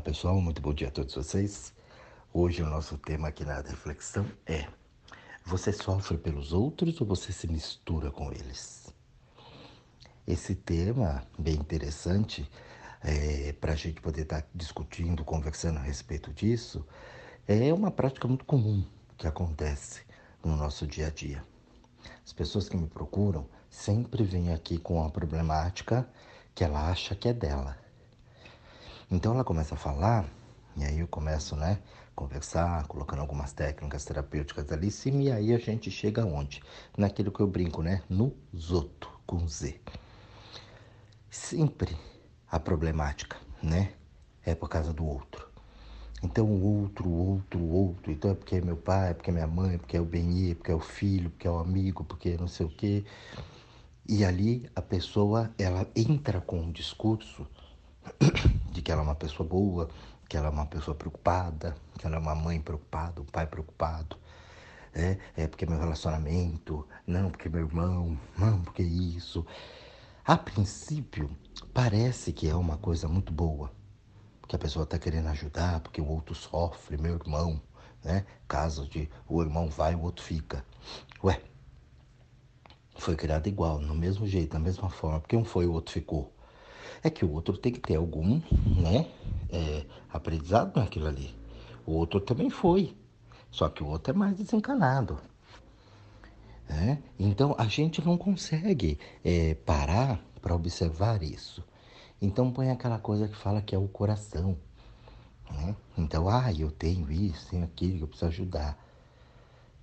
Olá pessoal, muito bom dia a todos vocês. Hoje o nosso tema aqui na reflexão é: você sofre pelos outros ou você se mistura com eles? Esse tema, bem interessante, é, para a gente poder estar tá discutindo, conversando a respeito disso, é uma prática muito comum que acontece no nosso dia a dia. As pessoas que me procuram sempre vêm aqui com a problemática que ela acha que é dela. Então ela começa a falar, e aí eu começo, né, conversar, colocando algumas técnicas terapêuticas ali cima, e aí a gente chega onde? Naquilo que eu brinco, né, no zoto, com Z. Sempre a problemática, né, é por causa do outro. Então o outro, o outro, o outro. Então é porque é meu pai, é porque é minha mãe, é porque é o bem porque é o filho, porque é o amigo, porque é não sei o quê. E ali a pessoa, ela entra com um discurso de que ela é uma pessoa boa, que ela é uma pessoa preocupada, que ela é uma mãe preocupada, um pai preocupado. É, é porque é meu relacionamento, não porque é meu irmão, não porque isso. A princípio, parece que é uma coisa muito boa que a pessoa está querendo ajudar porque o outro sofre, meu irmão, né? Caso de o irmão vai, o outro fica. Ué, foi criado igual, no mesmo jeito, da mesma forma, porque um foi, o outro ficou. É que o outro tem que ter algum, né? É, aprendizado naquilo ali. O outro também foi, só que o outro é mais desencanado. Né? Então a gente não consegue é, parar para observar isso. Então põe aquela coisa que fala que é o coração. Né? Então, ah, eu tenho isso, tenho aquilo, eu preciso ajudar.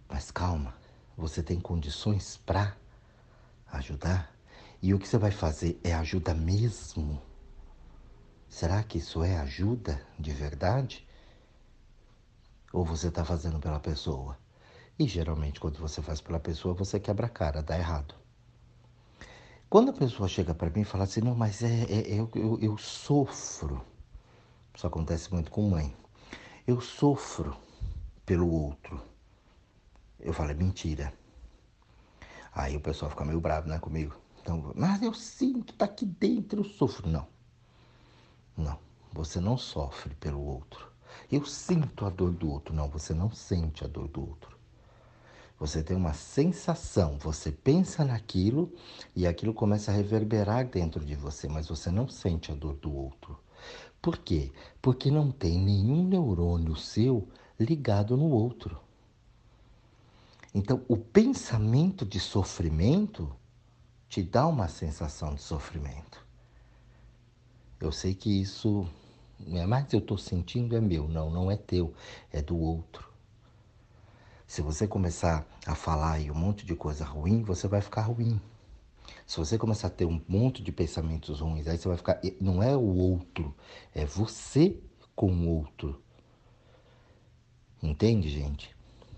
Mas calma, você tem condições para ajudar? E o que você vai fazer é ajuda mesmo? Será que isso é ajuda de verdade? Ou você está fazendo pela pessoa? E geralmente, quando você faz pela pessoa, você quebra a cara, dá errado. Quando a pessoa chega para mim e fala assim, não, mas é, é, é eu, eu, eu sofro. Isso acontece muito com mãe. Eu sofro pelo outro. Eu falo, é mentira. Aí o pessoal fica meio bravo, né, comigo. Então, mas eu sinto, tá aqui dentro, eu sofro. Não. Não. Você não sofre pelo outro. Eu sinto a dor do outro. Não, você não sente a dor do outro. Você tem uma sensação, você pensa naquilo e aquilo começa a reverberar dentro de você, mas você não sente a dor do outro. Por quê? Porque não tem nenhum neurônio seu ligado no outro. Então, o pensamento de sofrimento te dá uma sensação de sofrimento. Eu sei que isso não é mais eu estou sentindo, é meu. Não, não é teu, é do outro. Se você começar a falar aí um monte de coisa ruim, você vai ficar ruim. Se você começar a ter um monte de pensamentos ruins, aí você vai ficar. Não é o outro, é você com o outro. Entende, gente?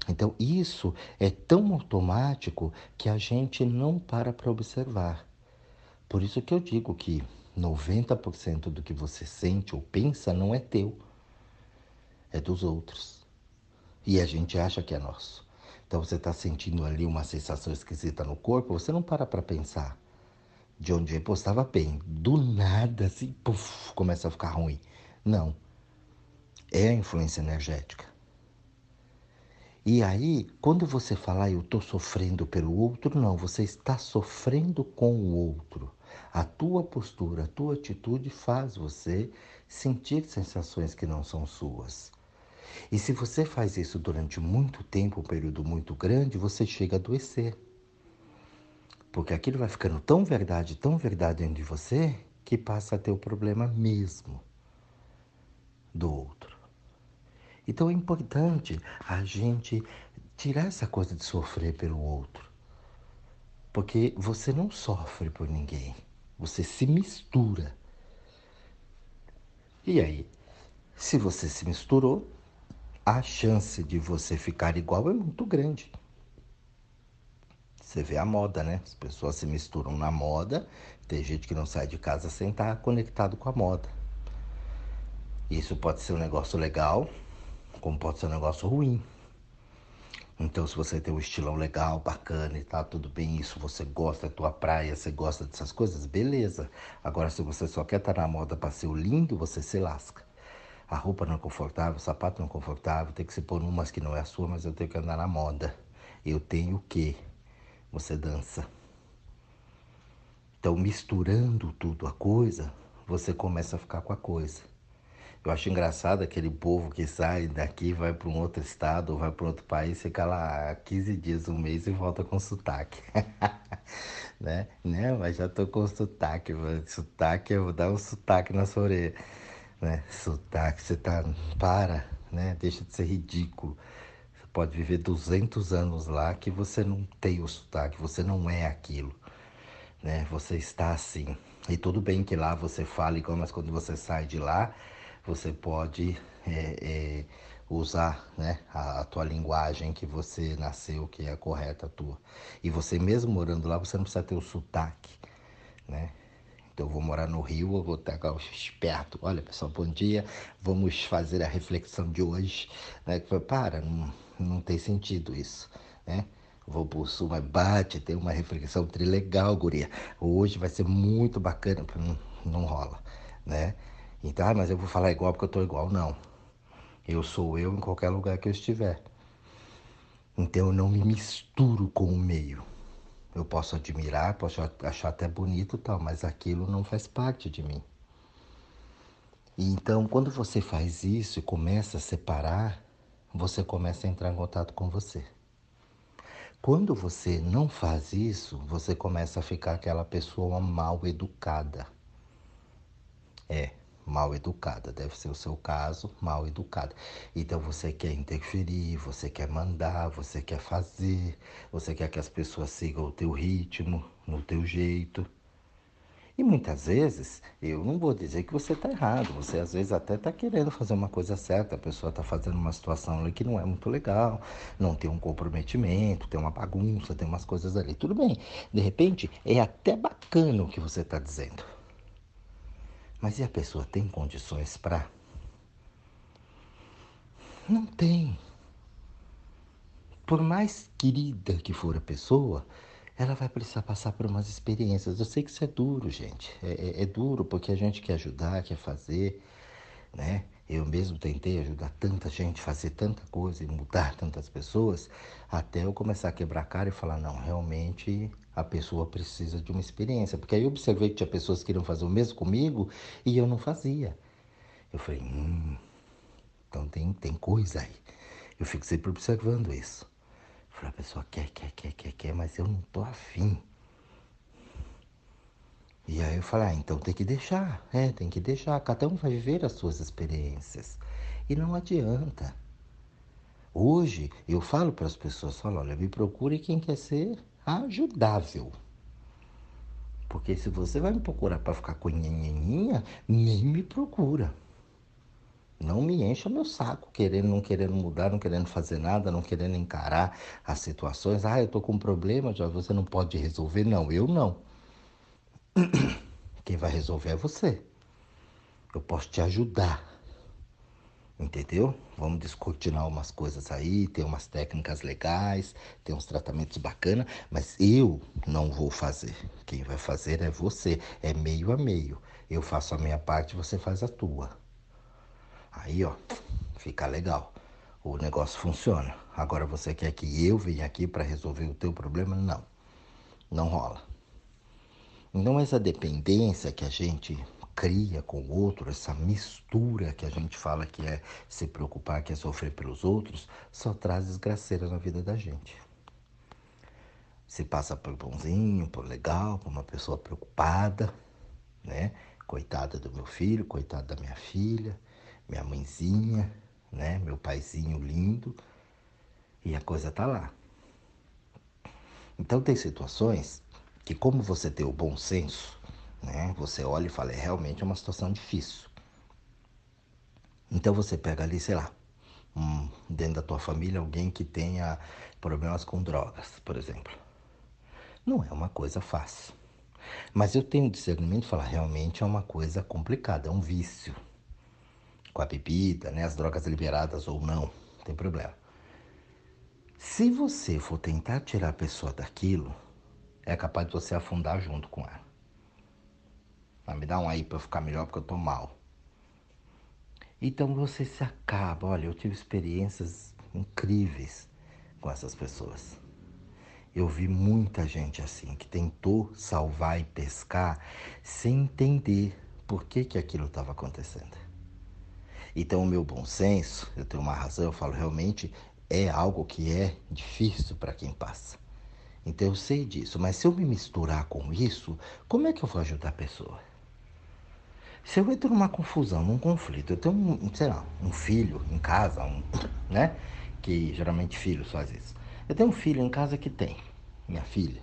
Então, isso é tão automático que a gente não para para observar. Por isso que eu digo que 90% do que você sente ou pensa não é teu, é dos outros e a gente acha que é nosso. Então você está sentindo ali uma sensação esquisita no corpo, você não para para pensar. De onde eu estava bem, do nada assim, puff, começa a ficar ruim. Não. É a influência energética. E aí, quando você falar eu estou sofrendo pelo outro, não, você está sofrendo com o outro. A tua postura, a tua atitude faz você sentir sensações que não são suas. E se você faz isso durante muito tempo, um período muito grande, você chega a adoecer. Porque aquilo vai ficando tão verdade, tão verdade dentro de você, que passa a ter o problema mesmo do outro. Então é importante a gente tirar essa coisa de sofrer pelo outro. Porque você não sofre por ninguém, você se mistura. E aí, se você se misturou, a chance de você ficar igual é muito grande. Você vê a moda, né? As pessoas se misturam na moda. Tem gente que não sai de casa sem estar conectado com a moda. Isso pode ser um negócio legal, como pode ser um negócio ruim. Então, se você tem um estilão legal, bacana e tá tudo bem, isso você gosta, é tua praia, você gosta dessas coisas, beleza. Agora, se você só quer estar na moda para ser lindo, você se lasca. A roupa não é confortável, o sapato não é confortável, tem que se pôr umas que não é a sua, mas eu tenho que andar na moda. Eu tenho o quê? Você dança. Então, misturando tudo a coisa, você começa a ficar com a coisa. Eu acho engraçado aquele povo que sai daqui, vai para um outro estado, ou vai para outro país, fica lá 15 dias, um mês e volta com sotaque. né? né? Mas já tô com sotaque, sotaque, eu vou dar um sotaque na sua orelha. Né? Sotaque, você tá. Para, né? Deixa de ser ridículo. Você pode viver 200 anos lá que você não tem o sotaque, você não é aquilo. Né? Você está assim. E tudo bem que lá você fala igual, mas quando você sai de lá, você pode é, é, usar né, a, a, tua linguagem que você nasceu, que é a correta a tua. E você mesmo morando lá, você não precisa ter o sotaque, né? Então eu vou morar no Rio, eu vou estar esperto. Olha, pessoal, bom dia. Vamos fazer a reflexão de hoje. Né? Para, não, não tem sentido isso, né? Vou pro sul, mas bate, tem uma reflexão trilegal, guria. Hoje vai ser muito bacana, não, não rola, né? Então, ah, mas eu vou falar igual porque eu tô igual. Não. Eu sou eu em qualquer lugar que eu estiver. Então eu não me misturo com o meio. Eu posso admirar, posso achar até bonito tal, mas aquilo não faz parte de mim. E então, quando você faz isso e começa a separar, você começa a entrar em contato com você. Quando você não faz isso, você começa a ficar aquela pessoa mal educada. É, mal educada, deve ser o seu caso, mal educada. Então você quer interferir, você quer mandar, você quer fazer, você quer que as pessoas sigam o teu ritmo, no teu jeito. E muitas vezes, eu não vou dizer que você está errado, você às vezes até está querendo fazer uma coisa certa, a pessoa está fazendo uma situação ali que não é muito legal, não tem um comprometimento, tem uma bagunça, tem umas coisas ali. Tudo bem, de repente é até bacana o que você está dizendo. Mas e a pessoa tem condições para? Não tem. Por mais querida que for a pessoa, ela vai precisar passar por umas experiências. Eu sei que isso é duro, gente. É, é, é duro porque a gente quer ajudar, quer fazer, né? Eu mesmo tentei ajudar tanta gente, fazer tanta coisa e mudar tantas pessoas, até eu começar a quebrar a cara e falar: não, realmente a pessoa precisa de uma experiência. Porque aí eu observei que tinha pessoas que queriam fazer o mesmo comigo e eu não fazia. Eu falei: hum, então tem, tem coisa aí. Eu fico sempre observando isso. Eu falei: a pessoa quer, quer, quer, quer, quer, mas eu não tô afim. E aí eu falei, ah, então tem que deixar, é, tem que deixar, cada um vai viver as suas experiências. E não adianta. Hoje eu falo para as pessoas, falo, olha, me procure quem quer ser ajudável. Porque se você vai me procurar para ficar com nhenhenhinha, nem me procura. Não me encha meu saco, querendo, não querendo mudar, não querendo fazer nada, não querendo encarar as situações. Ah, eu tô com um problema, já você não pode resolver. Não, eu não. Quem vai resolver é você. Eu posso te ajudar. Entendeu? Vamos descortinar umas coisas aí, tem umas técnicas legais, tem uns tratamentos bacanas, mas eu não vou fazer. Quem vai fazer é você. É meio a meio. Eu faço a minha parte, você faz a tua. Aí, ó, fica legal. O negócio funciona. Agora você quer que eu venha aqui para resolver o teu problema? Não. Não rola. Então, essa dependência que a gente cria com o outro, essa mistura que a gente fala que é se preocupar, que é sofrer pelos outros, só traz desgraceira na vida da gente. Se passa por bonzinho, por legal, por uma pessoa preocupada, né? Coitada do meu filho, coitada da minha filha, minha mãezinha, né? Meu paizinho lindo. E a coisa tá lá. Então tem situações que como você tem o bom senso, né, você olha e fala, é realmente uma situação difícil. Então você pega ali, sei lá, um, dentro da tua família alguém que tenha problemas com drogas, por exemplo. Não é uma coisa fácil. Mas eu tenho discernimento de falar, realmente é uma coisa complicada, é um vício. Com a bebida, né, as drogas liberadas ou não, não tem problema. Se você for tentar tirar a pessoa daquilo, é capaz de você afundar junto com ela. Vai me dar um aí para eu ficar melhor porque eu tô mal. Então você se acaba. Olha, eu tive experiências incríveis com essas pessoas. Eu vi muita gente assim que tentou salvar e pescar sem entender por que, que aquilo estava acontecendo. Então, o meu bom senso, eu tenho uma razão, eu falo realmente é algo que é difícil para quem passa. Então eu sei disso, mas se eu me misturar com isso, como é que eu vou ajudar a pessoa? Se eu entro numa confusão, num conflito, eu tenho um, sei lá, um filho em casa, um, né? Que geralmente filho faz isso. Eu tenho um filho em casa que tem, minha filha.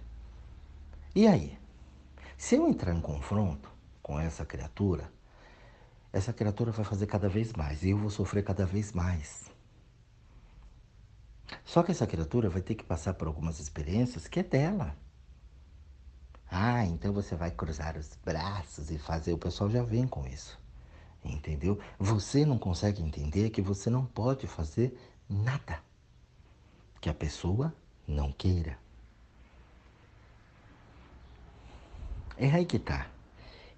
E aí? Se eu entrar em confronto com essa criatura, essa criatura vai fazer cada vez mais e eu vou sofrer cada vez mais. Só que essa criatura vai ter que passar por algumas experiências que é dela. Ah, então você vai cruzar os braços e fazer. O pessoal já vem com isso. Entendeu? Você não consegue entender que você não pode fazer nada que a pessoa não queira. É aí que tá.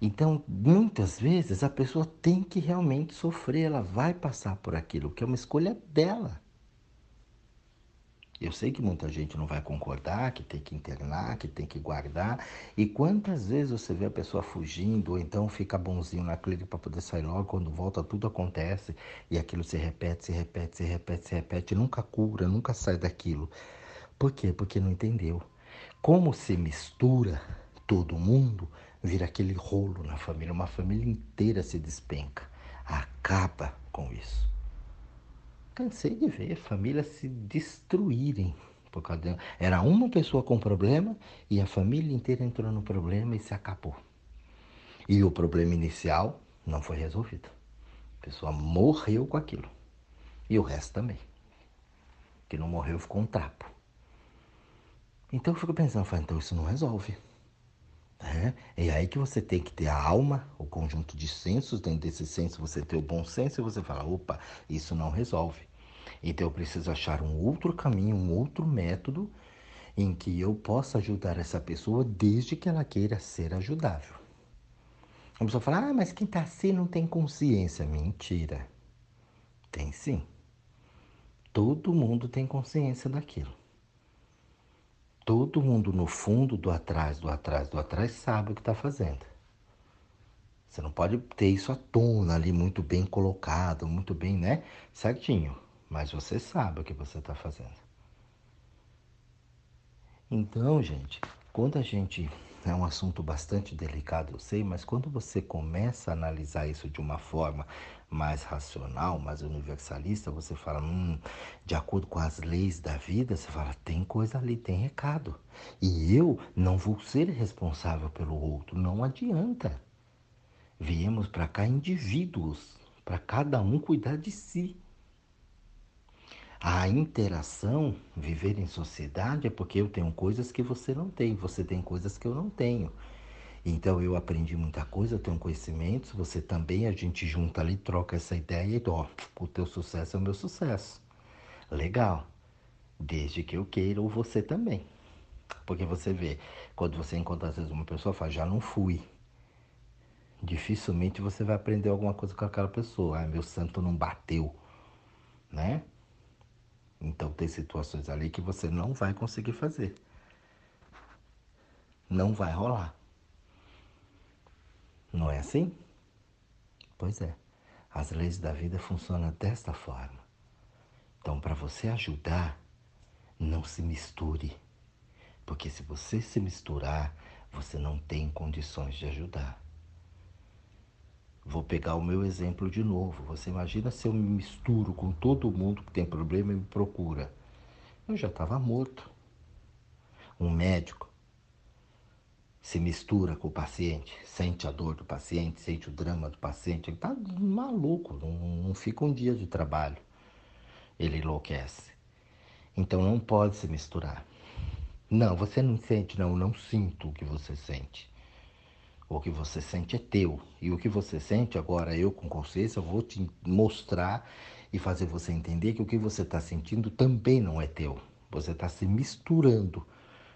Então, muitas vezes a pessoa tem que realmente sofrer, ela vai passar por aquilo, que é uma escolha dela. Eu sei que muita gente não vai concordar, que tem que internar, que tem que guardar. E quantas vezes você vê a pessoa fugindo, ou então fica bonzinho na clínica para poder sair logo, quando volta tudo acontece e aquilo se repete, se repete, se repete, se repete, nunca cura, nunca sai daquilo. Por quê? Porque não entendeu. Como se mistura todo mundo, vira aquele rolo na família, uma família inteira se despenca. Acaba com isso cansei de ver famílias se destruírem por causa. Era uma pessoa com problema e a família inteira entrou no problema e se acabou. E o problema inicial não foi resolvido. A pessoa morreu com aquilo. E o resto também. Que não morreu ficou um trapo. Então eu fico pensando, então isso não resolve. É, é aí que você tem que ter a alma, o conjunto de sensos, dentro desse senso você ter o bom senso e você fala, opa, isso não resolve. Então eu preciso achar um outro caminho, um outro método em que eu possa ajudar essa pessoa desde que ela queira ser ajudável. A pessoa fala, ah, mas quem está assim não tem consciência. Mentira. Tem sim. Todo mundo tem consciência daquilo. Todo mundo no fundo, do atrás, do atrás, do atrás, sabe o que está fazendo. Você não pode ter isso à tona ali, muito bem colocado, muito bem, né? Certinho mas você sabe o que você está fazendo. Então, gente, quando a gente. É um assunto bastante delicado, eu sei, mas quando você começa a analisar isso de uma forma mais racional, mais universalista, você fala, hum, de acordo com as leis da vida, você fala, tem coisa ali, tem recado. E eu não vou ser responsável pelo outro, não adianta. Viemos para cá indivíduos, para cada um cuidar de si. A interação, viver em sociedade, é porque eu tenho coisas que você não tem, você tem coisas que eu não tenho. Então eu aprendi muita coisa, eu tenho conhecimentos, você também, a gente junta ali, troca essa ideia e, ó, o teu sucesso é o meu sucesso. Legal. Desde que eu queira, ou você também. Porque você vê, quando você encontra às vezes uma pessoa, fala, já não fui. Dificilmente você vai aprender alguma coisa com aquela pessoa. Ah, meu santo não bateu, né? Então tem situações ali que você não vai conseguir fazer. Não vai rolar. Não é assim? Pois é. As leis da vida funcionam desta forma. Então, para você ajudar, não se misture. Porque se você se misturar, você não tem condições de ajudar. Vou pegar o meu exemplo de novo. Você imagina se eu me misturo com todo mundo que tem problema e me procura. Eu já estava morto. Um médico se mistura com o paciente, sente a dor do paciente, sente o drama do paciente. Ele está maluco, não, não fica um dia de trabalho. Ele enlouquece. Então não pode se misturar. Não, você não sente, não, não sinto o que você sente. O que você sente é teu. E o que você sente, agora eu com consciência, vou te mostrar e fazer você entender que o que você está sentindo também não é teu. Você está se misturando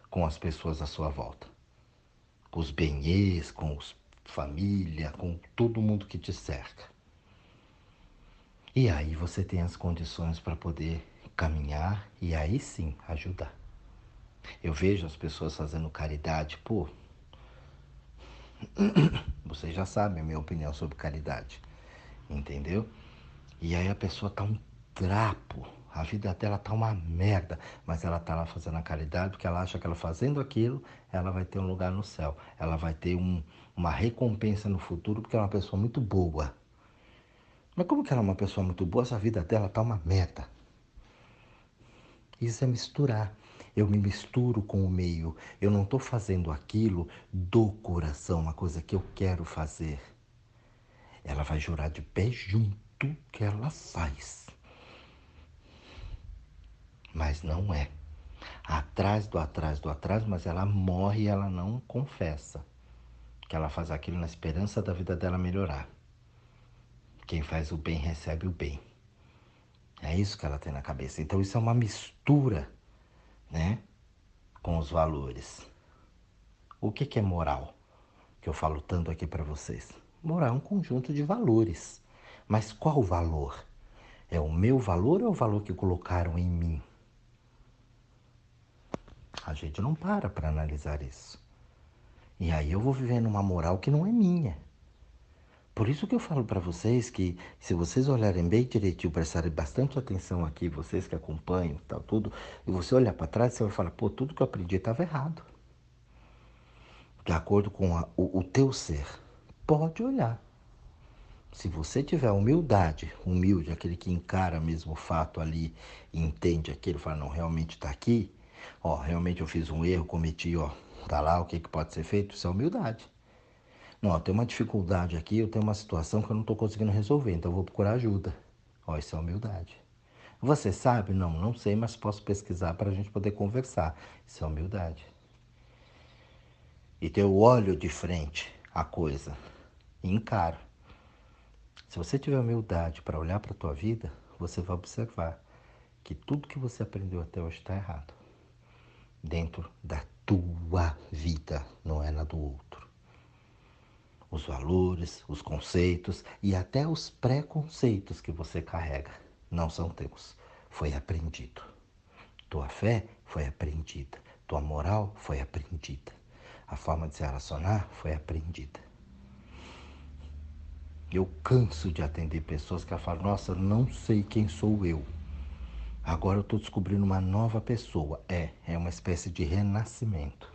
com as pessoas à sua volta. Com os benhês, com os família, com todo mundo que te cerca. E aí você tem as condições para poder caminhar e aí sim ajudar. Eu vejo as pessoas fazendo caridade, pô. Vocês já sabem a minha opinião sobre caridade, entendeu? E aí a pessoa tá um trapo, a vida dela tá uma merda, mas ela tá lá fazendo a caridade porque ela acha que ela fazendo aquilo, ela vai ter um lugar no céu, ela vai ter um, uma recompensa no futuro porque ela é uma pessoa muito boa. Mas como que ela é uma pessoa muito boa, essa vida dela tá uma merda? Isso é misturar. Eu me misturo com o meio. Eu não estou fazendo aquilo do coração, uma coisa que eu quero fazer. Ela vai jurar de pé junto que ela faz. Mas não é. Atrás do atrás do atrás, mas ela morre e ela não confessa que ela faz aquilo na esperança da vida dela melhorar. Quem faz o bem recebe o bem. É isso que ela tem na cabeça. Então isso é uma mistura, né, com os valores. O que, que é moral? Que eu falo tanto aqui para vocês. Moral é um conjunto de valores. Mas qual valor? É o meu valor ou é o valor que colocaram em mim? A gente não para para analisar isso. E aí eu vou vivendo uma moral que não é minha. Por isso que eu falo para vocês que se vocês olharem bem direitinho, prestarem bastante atenção aqui, vocês que acompanham, tal tudo, e você olhar para trás, você vai falar, pô, tudo que eu aprendi estava errado. De acordo com a, o, o teu ser. Pode olhar. Se você tiver humildade, humilde, aquele que encara mesmo o fato ali entende aquilo, fala, não, realmente está aqui, ó, realmente eu fiz um erro, cometi, ó, tá lá, o que, que pode ser feito? Isso é humildade. Eu tenho uma dificuldade aqui, eu tenho uma situação que eu não estou conseguindo resolver, então eu vou procurar ajuda. Ó, isso é humildade. Você sabe? Não, não sei, mas posso pesquisar para a gente poder conversar. Isso é humildade. E ter o olho de frente à coisa e encaro. Se você tiver humildade para olhar para a tua vida, você vai observar que tudo que você aprendeu até hoje está errado. Dentro da tua vida, não é na do outro os valores, os conceitos e até os preconceitos que você carrega não são teus. Foi aprendido. Tua fé foi aprendida. Tua moral foi aprendida. A forma de se relacionar foi aprendida. Eu canso de atender pessoas que falam: Nossa, não sei quem sou eu. Agora eu estou descobrindo uma nova pessoa. É, é uma espécie de renascimento.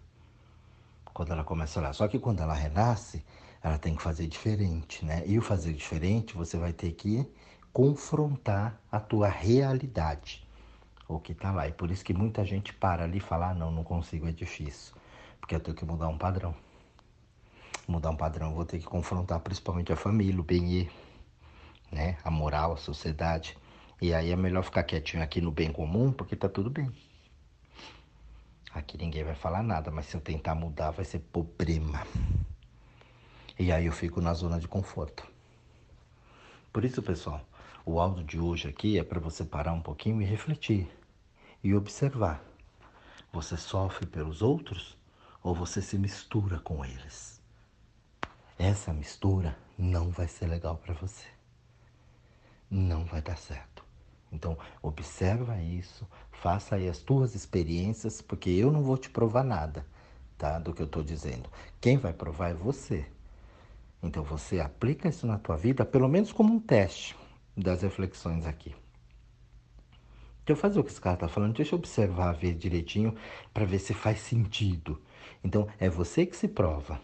Quando ela começa lá. Só que quando ela renasce, ela tem que fazer diferente, né? E o fazer diferente, você vai ter que confrontar a tua realidade, o que está lá. E por isso que muita gente para ali e fala, ah, não, não consigo, é difícil. Porque eu tenho que mudar um padrão. Mudar um padrão, vou ter que confrontar principalmente a família, o bem né? A moral, a sociedade. E aí é melhor ficar quietinho aqui no bem comum, porque tá tudo bem. Aqui ninguém vai falar nada, mas se eu tentar mudar vai ser problema. E aí eu fico na zona de conforto. Por isso, pessoal, o áudio de hoje aqui é para você parar um pouquinho e refletir e observar. Você sofre pelos outros ou você se mistura com eles? Essa mistura não vai ser legal para você. Não vai dar certo. Então, observa isso, faça aí as tuas experiências, porque eu não vou te provar nada, tá? Do que eu estou dizendo. Quem vai provar é você. Então você aplica isso na tua vida, pelo menos como um teste das reflexões aqui. Deixa eu fazer o que esse cara está falando, deixa eu observar, ver direitinho, para ver se faz sentido. Então é você que se prova,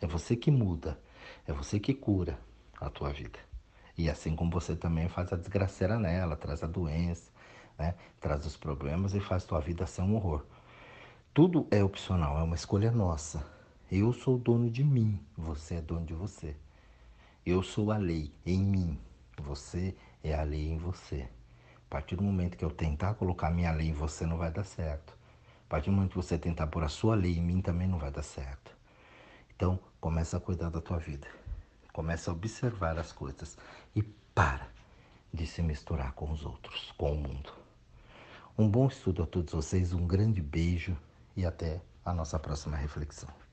é você que muda, é você que cura a tua vida. E assim como você também faz a desgraceira nela, traz a doença, né? traz os problemas e faz tua vida ser um horror. Tudo é opcional, é uma escolha nossa. Eu sou dono de mim, você é dono de você. Eu sou a lei em mim, você é a lei em você. A partir do momento que eu tentar colocar minha lei em você, não vai dar certo. A partir do momento que você tentar pôr a sua lei em mim, também não vai dar certo. Então, começa a cuidar da tua vida. Começa a observar as coisas e para de se misturar com os outros, com o mundo. Um bom estudo a todos vocês, um grande beijo e até a nossa próxima reflexão.